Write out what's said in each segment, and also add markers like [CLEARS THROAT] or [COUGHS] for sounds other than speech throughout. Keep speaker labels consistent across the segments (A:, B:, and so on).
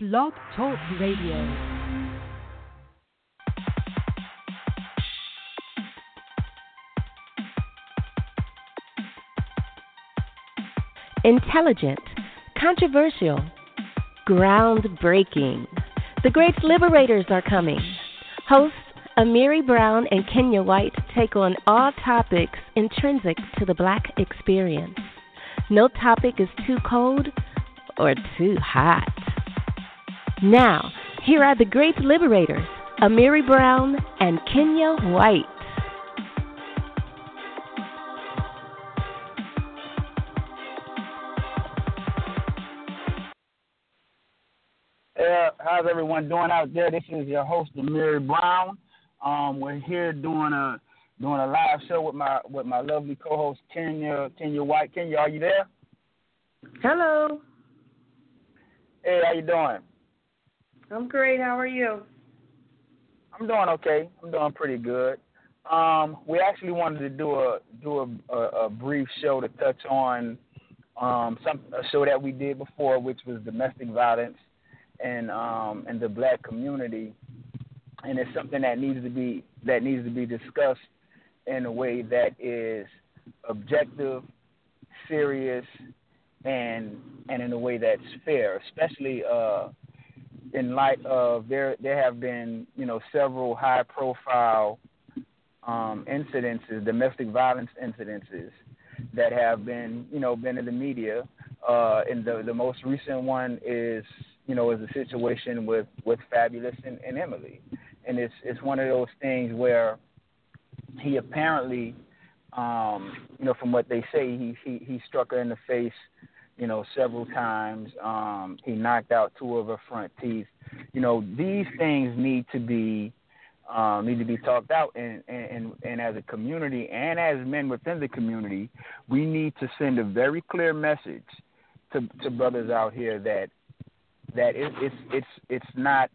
A: Blog Talk Radio.
B: Intelligent, controversial, groundbreaking. The Great Liberators are coming. Hosts Amiri Brown and Kenya White take on all topics intrinsic to the black experience. No topic is too cold or too hot. Now, here are the Great Liberators, Amiri Brown and Kenya White.
C: Uh, how's everyone doing out there? This is your host, Amiri Brown. Um, we're here doing a doing a live show with my with my lovely co-host Kenya Kenya White. Kenya, are you there?
D: Hello.
C: Hey, how you doing?
D: I'm great. How are you?
C: I'm doing okay. I'm doing pretty good. Um, we actually wanted to do a do a, a, a brief show to touch on um, some a show that we did before, which was domestic violence and um, and the black community, and it's something that needs to be that needs to be discussed in a way that is objective, serious, and and in a way that's fair, especially uh, in light of there there have been you know several high profile um, incidences, domestic violence incidences that have been you know been in the media. Uh, and the the most recent one is you know is the situation with with Fabolous and, and Emily, and it's it's one of those things where he apparently um, you know from what they say he he he struck her in the face you know, several times. Um, he knocked out two of her front teeth. You know, these things need to be um, need to be talked out, and, and and as a community and as men within the community, we need to send a very clear message to to brothers out here that that it, it's it's it's not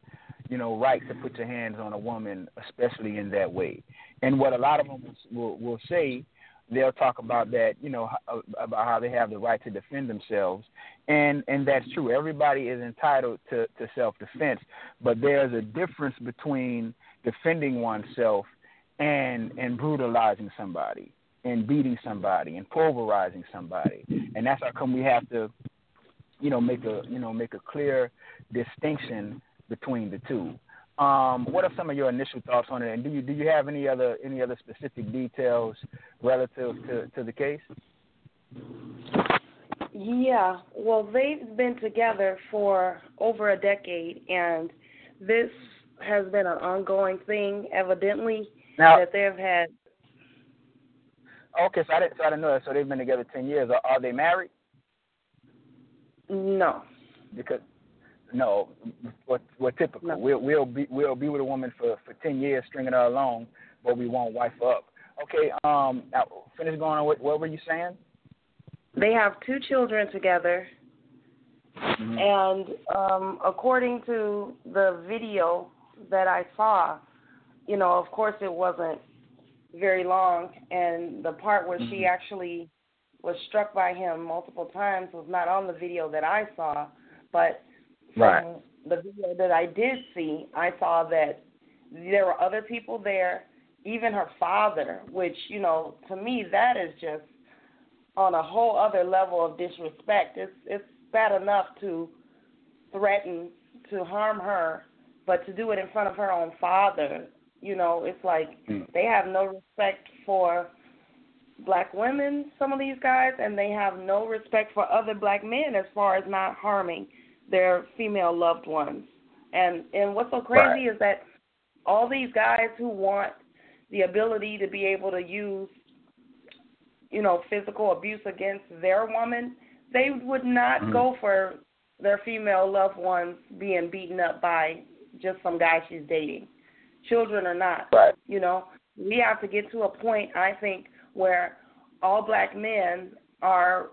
C: you know right to put your hands on a woman, especially in that way. And what a lot of them will will say they'll talk about that, you know, uh, about how they have the right to defend themselves, and and that's true. Everybody is entitled to to self defense, but there's a difference between defending oneself and and brutalizing somebody and beating somebody and pulverizing somebody, and that's how come we have to, you know, make a you know make a clear distinction between the two. Um, what are some of your initial thoughts on it, and do you do you have any other any other specific details relative to, to the case?
D: Yeah, well, they've been together for over a decade, and this has been an ongoing thing, evidently,
C: now,
D: that they've had.
C: Okay, so I didn't, so I didn't know that. So they've been together ten years. Are, are they married?
D: No.
C: Because no, we're typical.
D: No.
C: We'll we'll be we'll be with a woman for for ten years, stringing her along, but we won't wife her up. Okay, um, now finish going on. What, what were you saying?
D: They have two children together,
C: Mm-hmm.
D: and um, according to the video that I saw, you know, of course it wasn't very long, and the part where she
C: Mhm.
D: actually was struck by him multiple times was not on the video that I saw, but
C: Right.
D: the video that I did see, I saw that there were other people there, even her father, which, you know, to me that is just on a whole other level of disrespect. It's it's bad enough to threaten to harm her, but to do it in front of her own father, you know, it's like
C: Mm.
D: they have no respect for black women, some of these guys, and they have no respect for other black men as far as not harming their female loved ones. And and what's so crazy
C: Right.
D: is that all these guys who want the ability to be able to use you know physical abuse against their woman, they would not
C: Mhm.
D: go for their female loved ones being beaten up by just some guy she's dating. Children or not.
C: Right.
D: You know, we have to get to a point, I think, where all black men are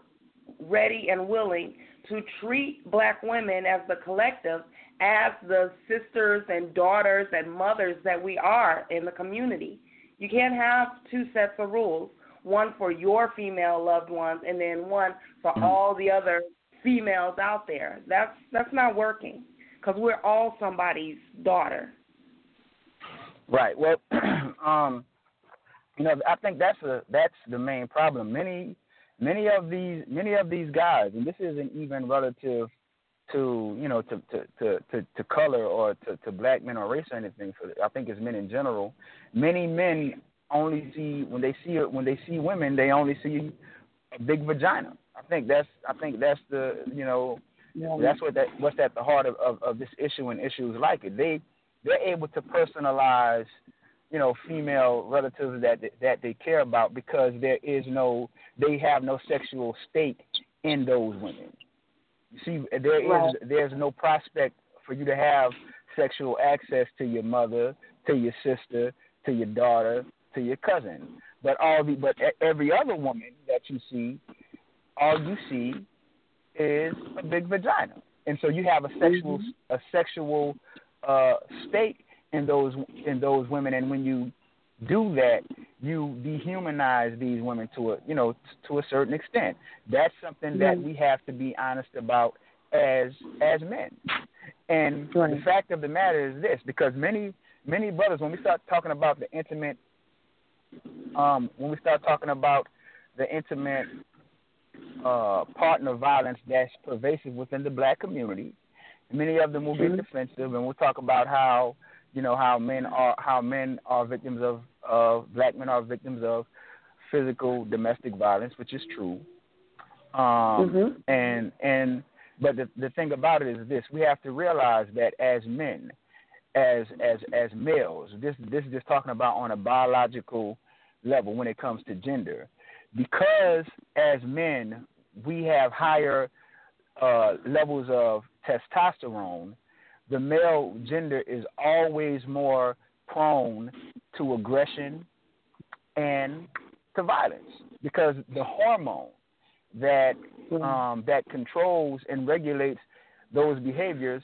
D: ready and willing to treat black women as the collective as the sisters and daughters and mothers that we are in the community. You can't have two sets of rules one for your female loved ones and then one for all the other females out there. That's that's not working. because we're all somebody's daughter.
C: Right. Well, [CLEARS THROAT] um, you know, I think that's a that's the main problem. Many many of these many of these guys, and this isn't even relative to you know to to to to, to color or to, to black men or race or anything. So I think it's men in general. Many men only see when they see when they see women, they only see a big vagina. I think that's I think that's the you know yeah. that's what that what's at the heart of, of, of this issue and issues like it. They they're able to personalize you know female relatives that that they care about because there is no they have no sexual stake in those women. You see, there right. is there's no prospect for you to have sexual access to your mother, to your sister, to your daughter, to your cousin. But all the but every other woman that you see, all you see is a big vagina, and so you have a sexual mm-hmm. a sexual uh, stake in those in those women, and when you do that, you dehumanize these women to a you know to a certain extent. That's something that we have to be honest about as as men. And right. the fact of the matter is this, because many many brothers, when we start talking about the intimate, um, when we start talking about the intimate uh, partner violence that's pervasive within the black community, many of them will get mm-hmm. defensive, and we'll talk about how you know how men are how men are victims of of black men are victims of physical domestic violence, which is true. Um, mm-hmm. And and but the the thing about it is this: we have to realize that as men, as as as males, this this is just talking about on a biological level when it comes to gender, because as men we have higher uh, levels of testosterone the male gender is always more prone to aggression and to violence because the hormone that um, that controls and regulates those behaviors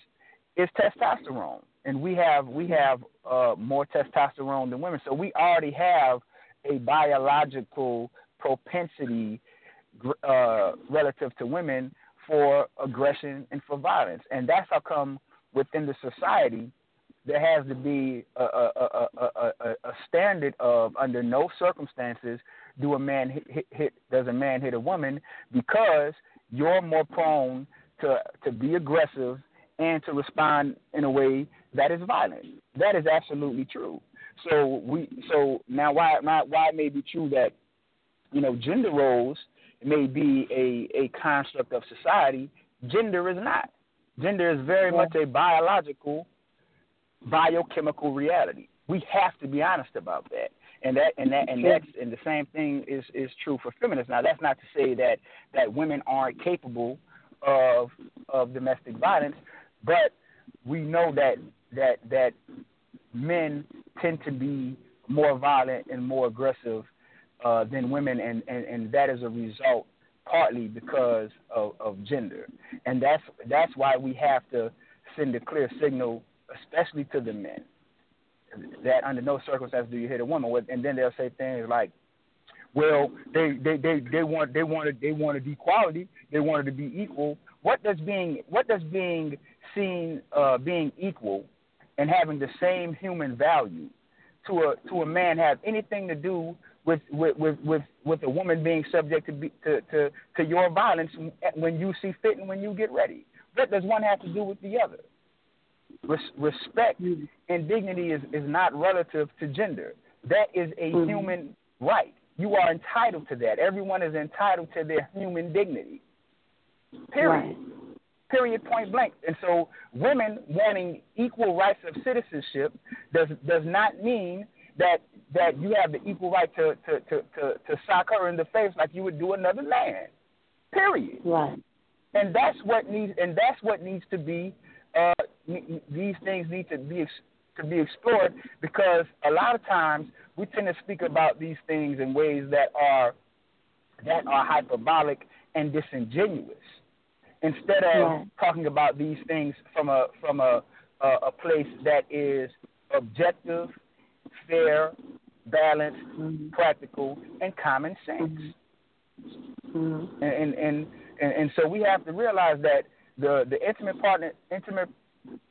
C: is testosterone, and we have we have uh, more testosterone than women, so we already have a biological propensity uh, relative to women for aggression and for violence, and that's how come within the society, there has to be a, a, a, a, standard of under no circumstances do a man hit, hit, hit does a man hit a woman because you're more prone to to be aggressive and to respond in a way that is violent. That is absolutely true. So we so now why why it may be true that you know gender roles may be a a construct of society. Gender is not. Gender is very much a biological, biochemical reality. We have to be honest about that. And that and that and that's and the same thing is is true for feminists. Now that's not to say that that women aren't capable of of domestic violence, but we know that that that men tend to be more violent and more aggressive uh, than women, and, and and that is a result partly because of, of gender, and that's that's why we have to send a clear signal, especially to the men, that under no circumstances do you hit a woman. With, and then they'll say things like, "Well, they they they, they want they wanted they wanted equality, they wanted to be equal." What does being what does being seen uh, being equal and having the same human value to a to a man have anything to do with with with with, with a woman being subject to, be, to to to your violence when you see fit and when you get ready. What does one have to do with the other? Res- respect mm-hmm. and dignity is is not relative to gender. That is a mm-hmm. human right. You are entitled to that. Everyone is entitled to their human dignity. Period. Right. Period. Point blank. And so, women wanting equal rights of citizenship does does not mean that that you have the equal right to to to to, to sock her in the face like you would do another man. Period.
B: Right.
C: And that's what needs and that's what needs to be. Uh, these things need to be to be explored because a lot of times we tend to speak about these things in ways that are that are hyperbolic and disingenuous instead of talking about these things from a from a a, a place that is objective fair, balanced, mm-hmm. practical, and common sense. Mm-hmm. And, and, and and and so we have to realize that the the intimate partner intimate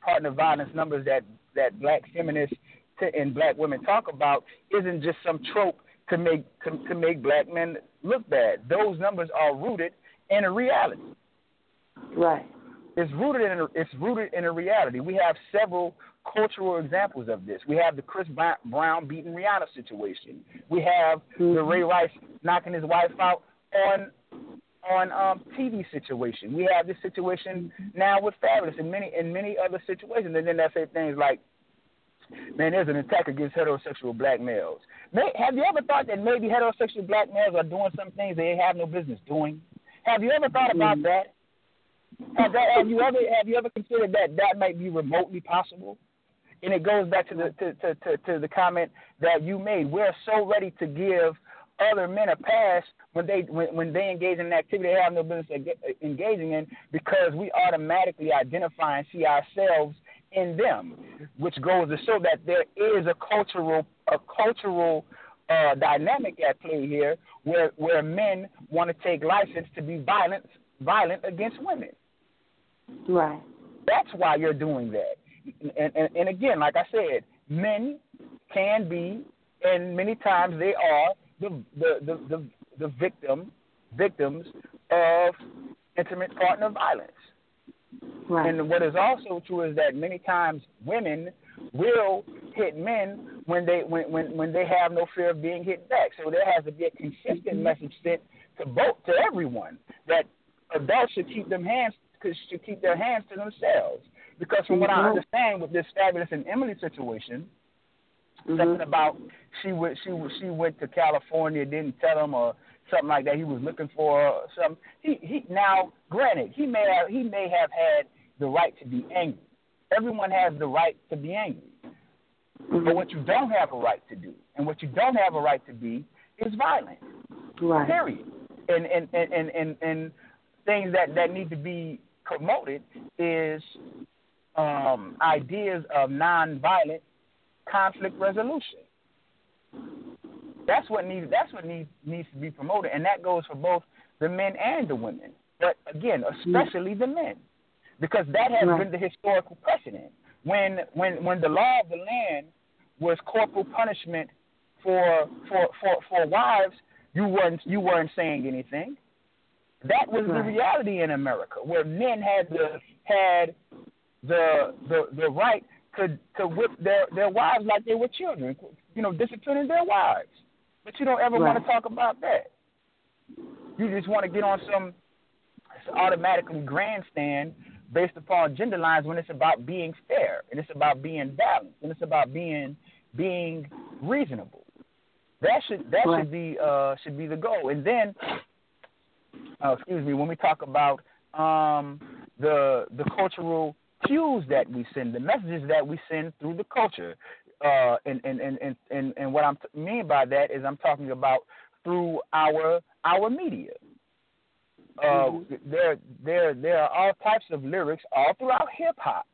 C: partner violence numbers that that black feminists and black women talk about isn't just some trope to make to, to make black men look bad. Those numbers are rooted in a reality.
D: Right.
C: It's rooted in a, it's rooted in a reality. We have several cultural examples of this. We have the Chris Brown beating Rihanna situation. We have mm-hmm. the Ray Rice knocking his wife out on on um, TV situation. We have this situation now with Fabolous and many and many other situations. And then they say things like, "Man, there's an attack against heterosexual black males." May, have you ever thought that maybe heterosexual black males are doing some things they have no business doing? Have you ever thought about that? Have, that, have you ever have you ever considered that that might be remotely possible? And it goes back to the to, to, to, to the comment that you made. We're so ready to give other men a pass when they when, when they engage in an activity they have no business engaging in because we automatically identify and see ourselves in them, which goes to show that there is a cultural a cultural uh, dynamic at play here where where men want to take license to be violent violent against women.
D: Right.
C: That's why you're doing that. And, and, and again, like I said, men can be, and many times they are the the the the, the victim victims of intimate partner violence.
D: Right.
C: And what is also true is that many times women will hit men when they when, when when they have no fear of being hit back. So there has to be a consistent mm-hmm. message sent to both to everyone that adults should keep them hands should keep their hands to themselves. Because from what I mm-hmm. understand with this Fabolous and Emily situation, mm-hmm. something about she went she she went to California, didn't tell him or something like that. He was looking for some. He he now, granted, he may have he may have had the right to be angry. Everyone has the right to be angry. Mm-hmm. But what you don't have a right to do, and what you don't have a right to be, is violent.
D: Right.
C: Period. And and and and and, and things that that need to be promoted is um, ideas of nonviolent conflict resolution. That's what needs. That's what needs needs to be promoted, and that goes for both the men and the women. But again, especially the men, because that has been the historical precedent. When when when the law of the land was corporal punishment for for for for wives, you weren't you weren't saying anything. That was right. the reality in America, where men had the had the the the right to to whip their their wives like they were children, you know, disciplining their wives. But you don't ever right. want to talk about that. You just want to get on some automatically grandstand based upon gender lines when it's about being fair and it's about being balanced and it's about being being reasonable. That should that right. should be uh, should be the goal. And then uh, excuse me, when we talk about um, the the cultural cues that we send, the messages that we send through the culture, uh, and, and, and, and, and what I mean by that is I'm talking about through our our media. Uh, mm-hmm. There there there are all types of lyrics all throughout hip hop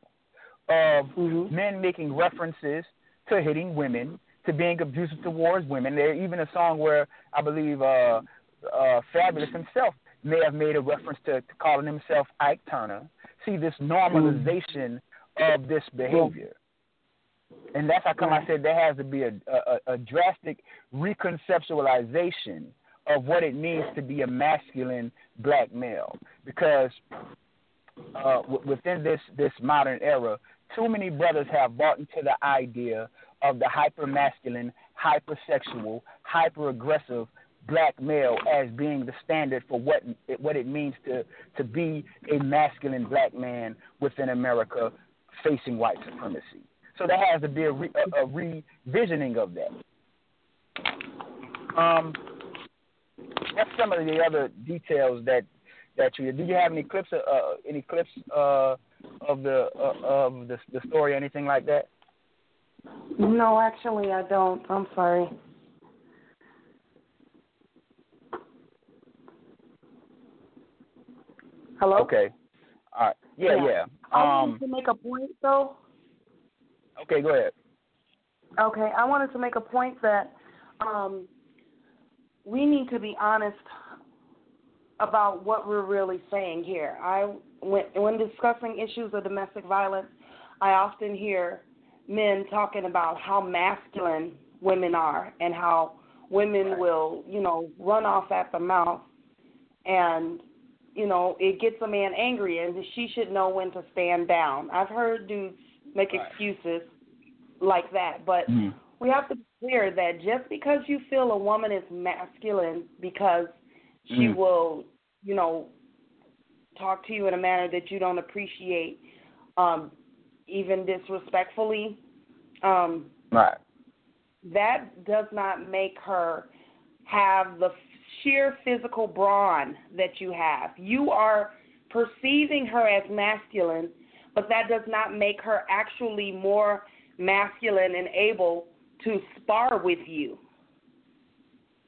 C: of mm-hmm. men making references to hitting women, to being abusive towards women. There's even a song where I believe uh, uh, Fabolous himself may have made a reference to, to calling himself Ike Turner. See this normalization of this behavior. And that's how come I said there has to be a, a, a drastic reconceptualization of what it means to be a masculine black male. Because uh, w- within this, this modern era, too many brothers have bought into the idea of the hyper masculine, hypersexual, hyper aggressive black male as being the standard for what what it means to to be a masculine black man within America facing white supremacy. So there has to be a, re, a, a revisioning of that. Um, what's some of the other details that that you do you have any clips uh, any clips uh, of the uh, of the the story or anything like that?
D: No, actually I don't. I'm sorry. Hello.
C: Okay. All right. Yeah, yeah. yeah.
D: I wanted um, to make a point though.
C: Okay, go ahead.
D: Okay, I wanted to make a point that um, we need to be honest about what we're really saying here. I when when discussing issues of domestic violence, I often hear men talking about how masculine women are and how women
C: right.
D: will, you know, run off at the mouth and you know, it gets a man angry and she should know when to stand down. I've heard dudes make
C: right.
D: excuses like that, but
C: mm.
D: we have to be clear that just because you feel a woman is masculine because she
C: mm.
D: will, you know, talk to you in a manner that you don't appreciate, um, even disrespectfully, um,
C: right.
D: that does not make her have the sheer physical brawn that you have. You are perceiving her as masculine, but that does not make her actually more masculine and able to spar with you.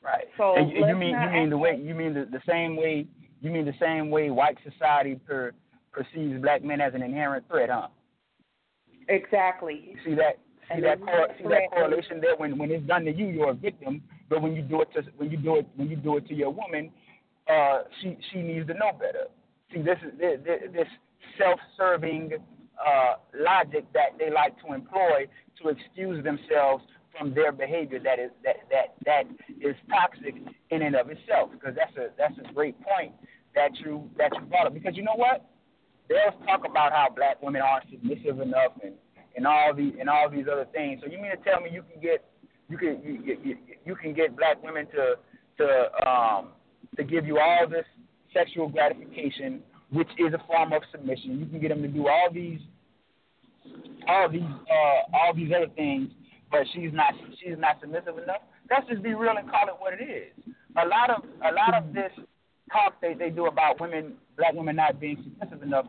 C: Right.
D: So
C: and you, you mean you mean the way you mean the, the same way you mean the same way white society per, perceives black men as an inherent threat, huh?
D: Exactly.
C: You see that see that cor- see that correlation there when when it's done to you you're a victim, but when you do it to when you do it when you do it to your woman, uh, she she needs to know better. See this is this, this self-serving uh, logic that they like to employ to excuse themselves from their behavior that is that that that is toxic in and of itself. Because that's a that's a great point that you that you brought up. Because you know what? They'll talk about how black women aren't submissive enough and and all these and all these other things. So you mean to tell me you can get you can you, you, you can get black women to to um to give you all this sexual gratification, which is a form of submission. You can get them to do all these all these uh all these other things, but she's not she's not submissive enough. Let's just be real and call it what it is. A lot of a lot of this talk they they do about women black women not being submissive enough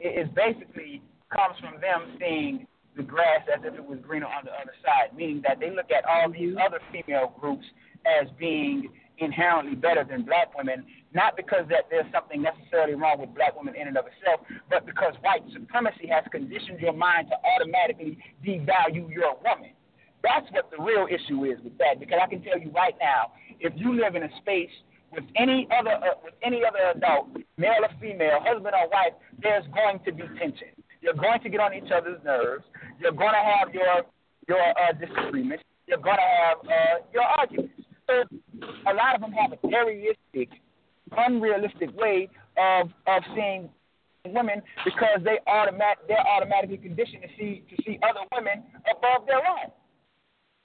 C: is basically comes from them seeing the grass as if it was greener on the other side, meaning that they look at all these other female groups as being inherently better than black women, not because that there's something necessarily wrong with black women in and of itself, but because white supremacy has conditioned your mind to automatically devalue your woman. That's what the real issue is with that. Because I can tell you right now, if you live in a space with any other uh, with any other adult, male or female, husband or wife, there's going to be tension. You're going to get on each other's nerves. You're going to have your your uh, disagreements. You're going to have uh, your arguments. So a lot of them have a realistic, unrealistic way of of seeing women because they automat they're automatically conditioned to see to see other women above their own.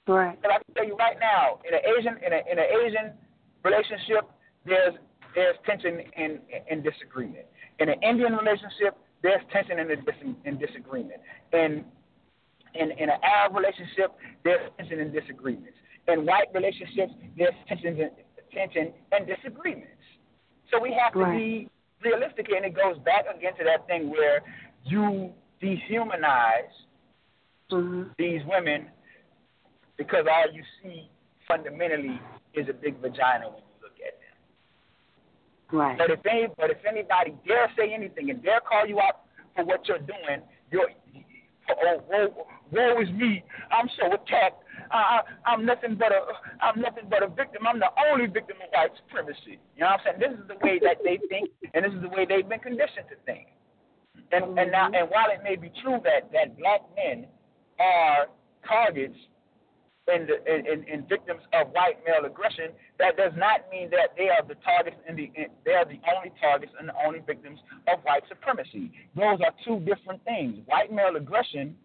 D: Right.
C: But I can tell you right now, in an Asian in, a, in an Asian relationship, there's there's tension and, and disagreement. In an Indian relationship, there's tension and, dis- and disagreement. In in in an Arab relationship, there's tension and disagreements. In white relationships, there's tension and tension and disagreements. So we have to
D: Right.
C: be realistic, and it goes back again to that thing where you dehumanize
D: Mm-hmm.
C: these women because all you see fundamentally is a big vagina when you look at them.
D: Right.
C: But if any, but if anybody dare say anything and dare call you out for what you're doing, you're oh woe, woe is me. I'm so attacked. I, I, I'm nothing but a I'm nothing but a victim. I'm the only victim of white supremacy. You know what I'm saying? This is the way that they think, and this is the way they've been conditioned to think. And and now and while it may be true that that black men are targets and, the, and, and victims of white male aggression, that does not mean that they are the targets and the they are the only targets and the only victims of white supremacy. Those are two different things. White male aggression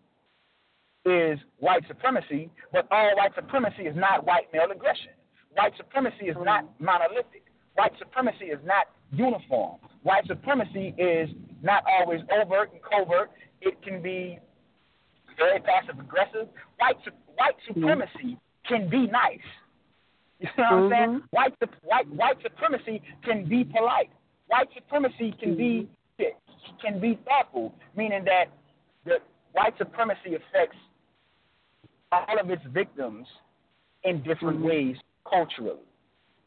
C: is white supremacy, but all white supremacy is not white male aggression. White supremacy is not monolithic. White supremacy is not uniform. White supremacy is not always overt and covert. It can be very passive aggressive. White white mm-hmm. supremacy can be nice. You know what I'm mm-hmm. saying? White white white supremacy can be polite. White supremacy can be mm-hmm. can be thoughtful, meaning that the white supremacy affects all of its victims in different ways culturally.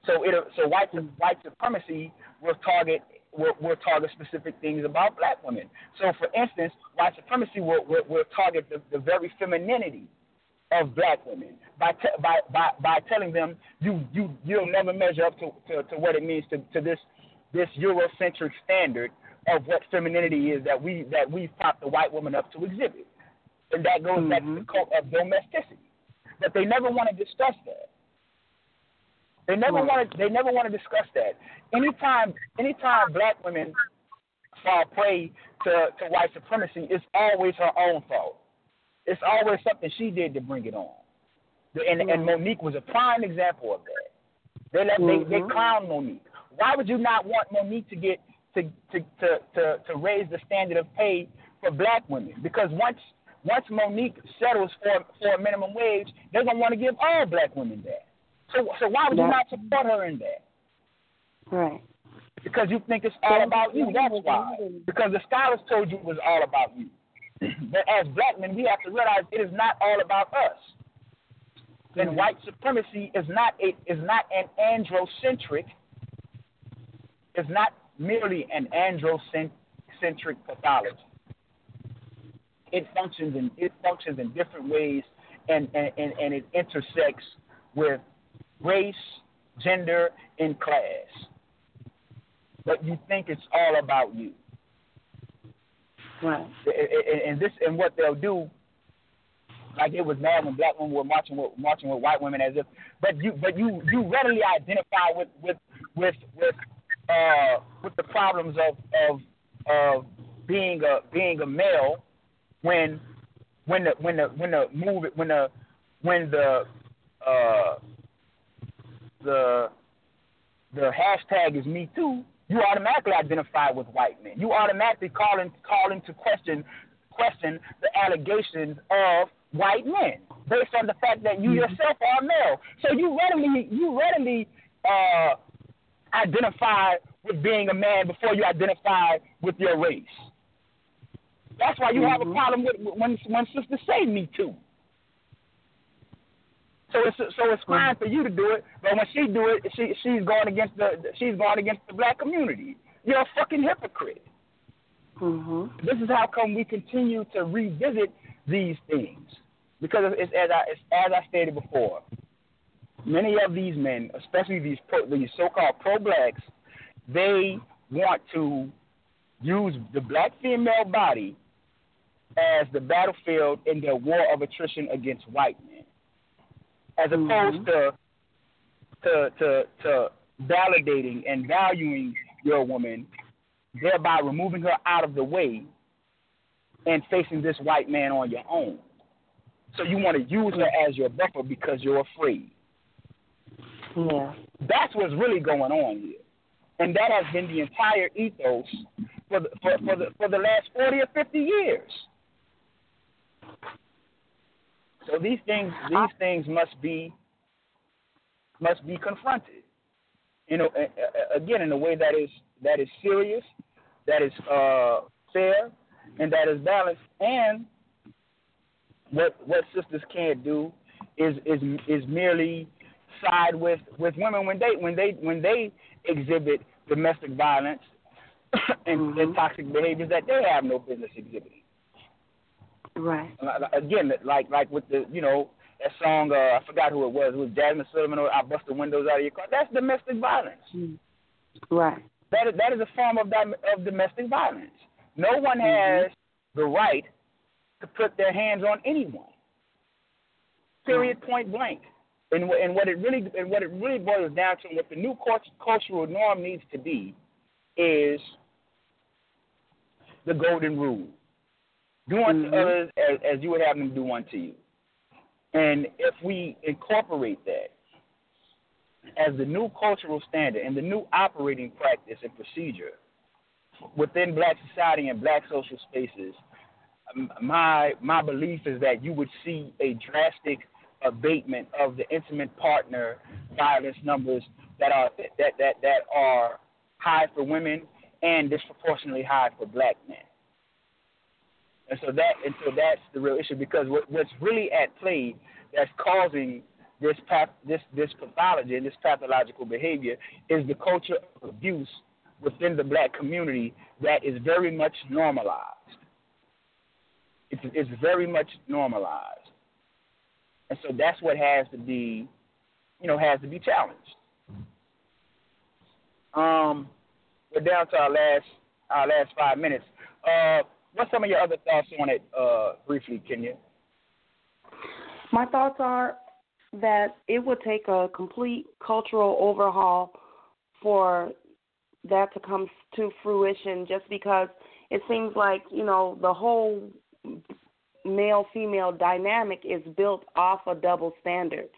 C: So it so white su- white supremacy will target will, will target specific things about black women. So for instance, white supremacy will will, will target the, the very femininity of black women by, te- by by by telling them you you you'll never measure up to, to, to what it means to, to this this Eurocentric standard of what femininity is that we that we've propped the white woman up to exhibit. And that goes
B: mm-hmm.
C: back to the cult of domesticity. But they never want to discuss that. They never
B: right.
C: want to. They never want to discuss that. Anytime, anytime black women fall prey to, to white supremacy, it's always her own fault. It's always something she did to bring it on. And, mm-hmm. and Mo'Nique was a prime example of that. They let mm-hmm. they, they clown Mo'Nique. Why would you not want Mo'Nique to get to to, to, to, to raise the standard of pay for black women? Because once once Mo'Nique settles for for a minimum wage, they're gonna want to give all black women that. So so why would you not support her in that?
B: Right.
C: Because you think it's all about you. That's why. Because the scholars told you it was all about you. [CLEARS THROAT] but as black men, we have to realize it is not all about us. Then mm-hmm. white supremacy is not a, is not an androcentric. It's not merely an androcentric pathology. It functions in it functions in different ways, and and, and, and it intersects with race, gender, and class. But you think it's all about you.
B: Right.
C: And this and what they'll do, like it was mad when black women were marching with marching with white women as if, but you but you you readily identify with with with with uh with the problems of of of being a being a male when when the when the when the move when the when the uh the the hashtag is me too you automatically identify with white men. You automatically call, in, call into question question the allegations of white men based on the fact that you mm-hmm. yourself are male. So you readily you readily uh, identify with being a man before you identify with your race. That's why you mm-hmm. have a mm-hmm. problem with when when sisters say me too. So it's so it's fine for you to do it, but when she do it, she she's going against the she's going against the black community. You're a fucking hypocrite.
B: Mm-hmm.
C: This is how come we continue to revisit these things because it's as I it's, as I stated before. Many of these men, especially these pro, these so-called pro-blacks, they want to use the black female body as the battlefield in their war of attrition against white men as opposed
B: mm-hmm.
C: to, to to to validating and valuing your woman, thereby removing her out of the way and facing this white man on your own. So you want to use her as your buffer because you're afraid.
B: Yeah.
C: That's what's really going on here. And that has been the entire ethos for the, for, for the for the last forty or fifty years. So these things these things must be must be confronted. You know, again in a way that is that is serious, that is uh, fair, and that is balanced. And what what sisters can't do is is is merely side with with women when they when they when they exhibit domestic violence [COUGHS] and,
B: mm-hmm.
C: and toxic behaviors that they have no business exhibiting.
B: Right.
C: Again, like like with the you know that song uh, I forgot who it was. It was Jazmine Sullivan or I bust the windows out of your car. That's domestic violence.
B: Mm. Right.
C: That is that is a form of of domestic violence. No one mm-hmm. has the right to put their hands on anyone. Period. Right. Point blank. And, and what it really and what it really boils down to, what the new cultural norm needs to be, is the golden rule. Do unto
B: mm-hmm.
C: others as, as you would have them do unto you. And if we incorporate that as the new cultural standard and the new operating practice and procedure within black society and black social spaces, my my belief is that you would see a drastic abatement of the intimate partner violence numbers that are that that that are high for women and disproportionately high for black men. And so that and so that's the real issue because what, what's really at play that's causing this path, this this pathology and this pathological behavior is the culture of abuse within the black community that is very much normalized. It's, it's very much normalized, and so that's what has to be, you know, has to be challenged. Um, we're down to our last our last five minutes. Uh, what's some of your other thoughts on it, uh, briefly, Kenya?
D: My thoughts are that it would take a complete cultural overhaul for that to come to fruition just because it seems like, you know, the whole male female dynamic is built off a double standard.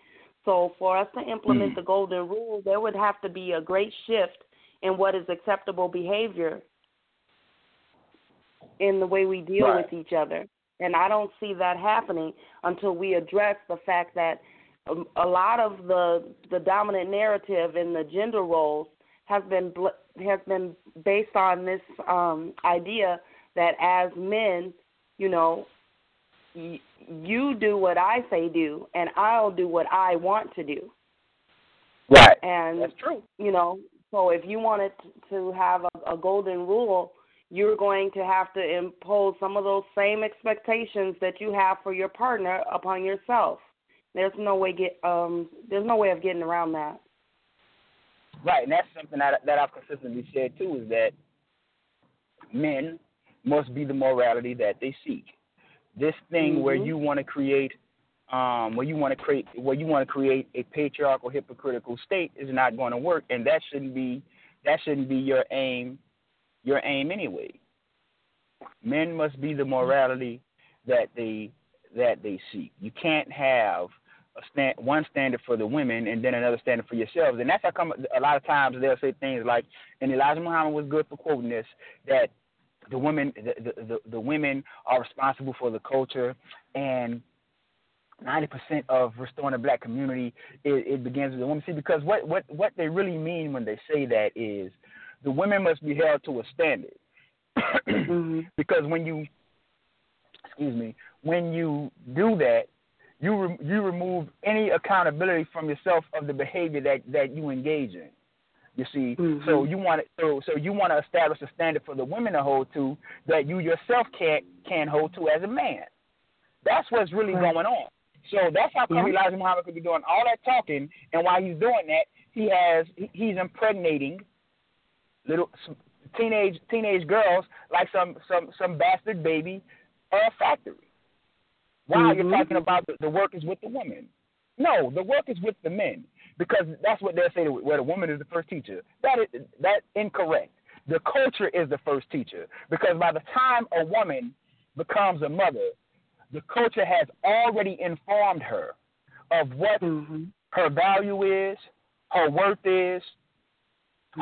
D: So for us to implement mm. the golden rule, there would have to be a great shift in what is acceptable behavior in the way we deal right. with each other. And I don't see that happening until we address the fact that um, a lot of the the dominant narrative in the gender roles has been has been based on this um idea that as men, you know, y- you do what I say do, and I'll do what I want to do.
C: Right.
D: And
C: that's true.
D: You know, so if you wanted to have a, a golden rule, you're going to have to impose some of those same expectations that you have for your partner upon yourself. There's no way get um there's no way of getting around that.
C: Right, and that's something that that I've consistently said too is that men must be the morality that they seek. This thing
D: mm-hmm.
C: where you want to create um, where you want to create where you want to create a patriarchal hypocritical state is not going to work and that shouldn't be that shouldn't be your aim your aim anyway. Men must be the morality that they that they seek. You can't have a stand, one standard for the women and then another standard for yourselves. And that's how come a lot of times they'll say things like, and Elijah Muhammad was good for quoting this, that the women the, the, the, the women are responsible for the culture and 90% of restoring the black community it, it begins with the women. See, because what, what, what they really mean when they say that is the women must be held to a standard. [CLEARS THROAT]
D: mm-hmm.
C: Because when you, excuse me, when you do that, you re- you remove any accountability from yourself of the behavior that that you engage in. You see,
D: mm-hmm.
C: so you want to so so you want to establish a standard for the women to hold to that you yourself can't can hold to as a man. That's what's really right. going on. So that's how come yeah. Elijah Muhammad could be doing all that talking, and while he's doing that, he has he's impregnating little teenage teenage girls like some some some bastard baby uh, factory. While
D: mm-hmm.
C: you're talking about the, the work is with the women. No, the work is with the men because that's what they'll say where the woman is the first teacher. That is that incorrect. The culture is the first teacher because by the time a woman becomes a mother, the culture has already informed her of what
D: mm-hmm.
C: her value is, her worth is,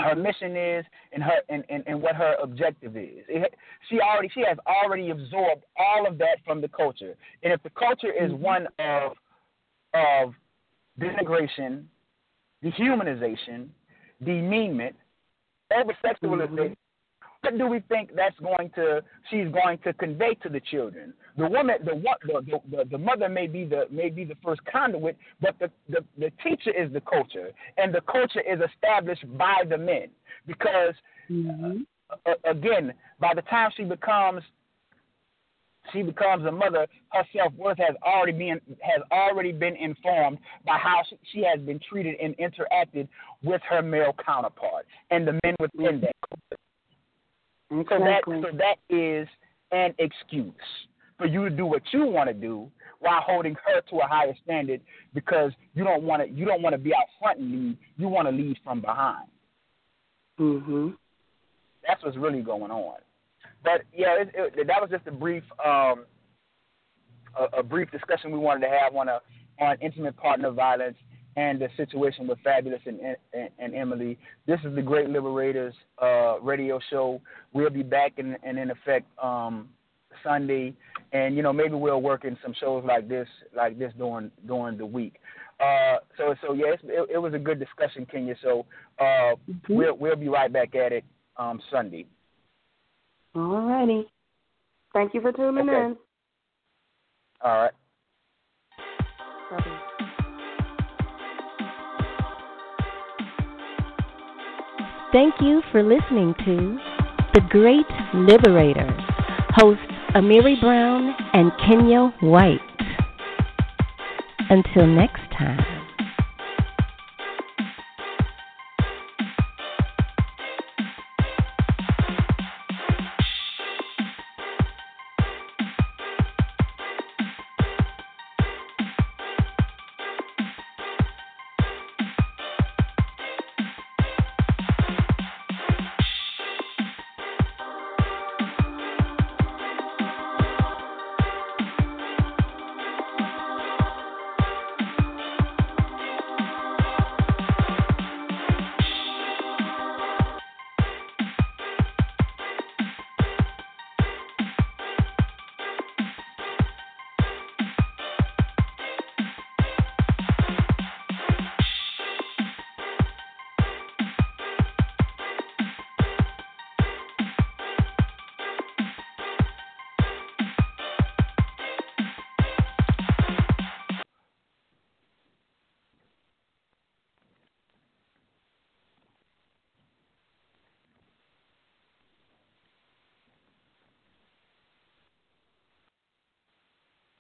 C: her mission is, and her and, and, and what her objective is. It, she already she has already absorbed all of that from the culture. And if the culture is mm-hmm. one of of denigration, dehumanization, demeanment, over sexualization, mm-hmm what do we think that's going to she's going to convey to the children? The woman, the the the, the mother may be the may be the first conduit, but the, the the teacher is the culture, and the culture is established by the men because
D: mm-hmm.
C: uh, again, by the time she becomes she becomes a mother, her self worth has already been has already been informed by how she, she, has been treated and interacted with her male counterpart and the men within that. So that so that is an excuse for you to do what you want to do while holding her to a higher standard because you don't want to you don't want to be out front and lead. You want to lead from behind.
D: Mhm.
C: That's what's really going on. But yeah, it, it, that was just a brief um, a, a brief discussion we wanted to have on a on intimate partner violence and the situation with Fabolous and, and, and Emily. This is the Great Liberators uh, radio show. We'll be back in, in, in effect um, Sunday, and you know maybe we'll work in some shows like this like this during during the week. Uh, so so yes, it, it, was a good discussion, Kenya. So uh, mm-hmm. we'll we'll be right back at it um, Sunday.
D: All righty. Thank you for tuning
C: okay.
D: in.
C: All right.
B: Thank you for listening to The Great Liberator, hosts Amiri Brown and Kenya White. Until next time.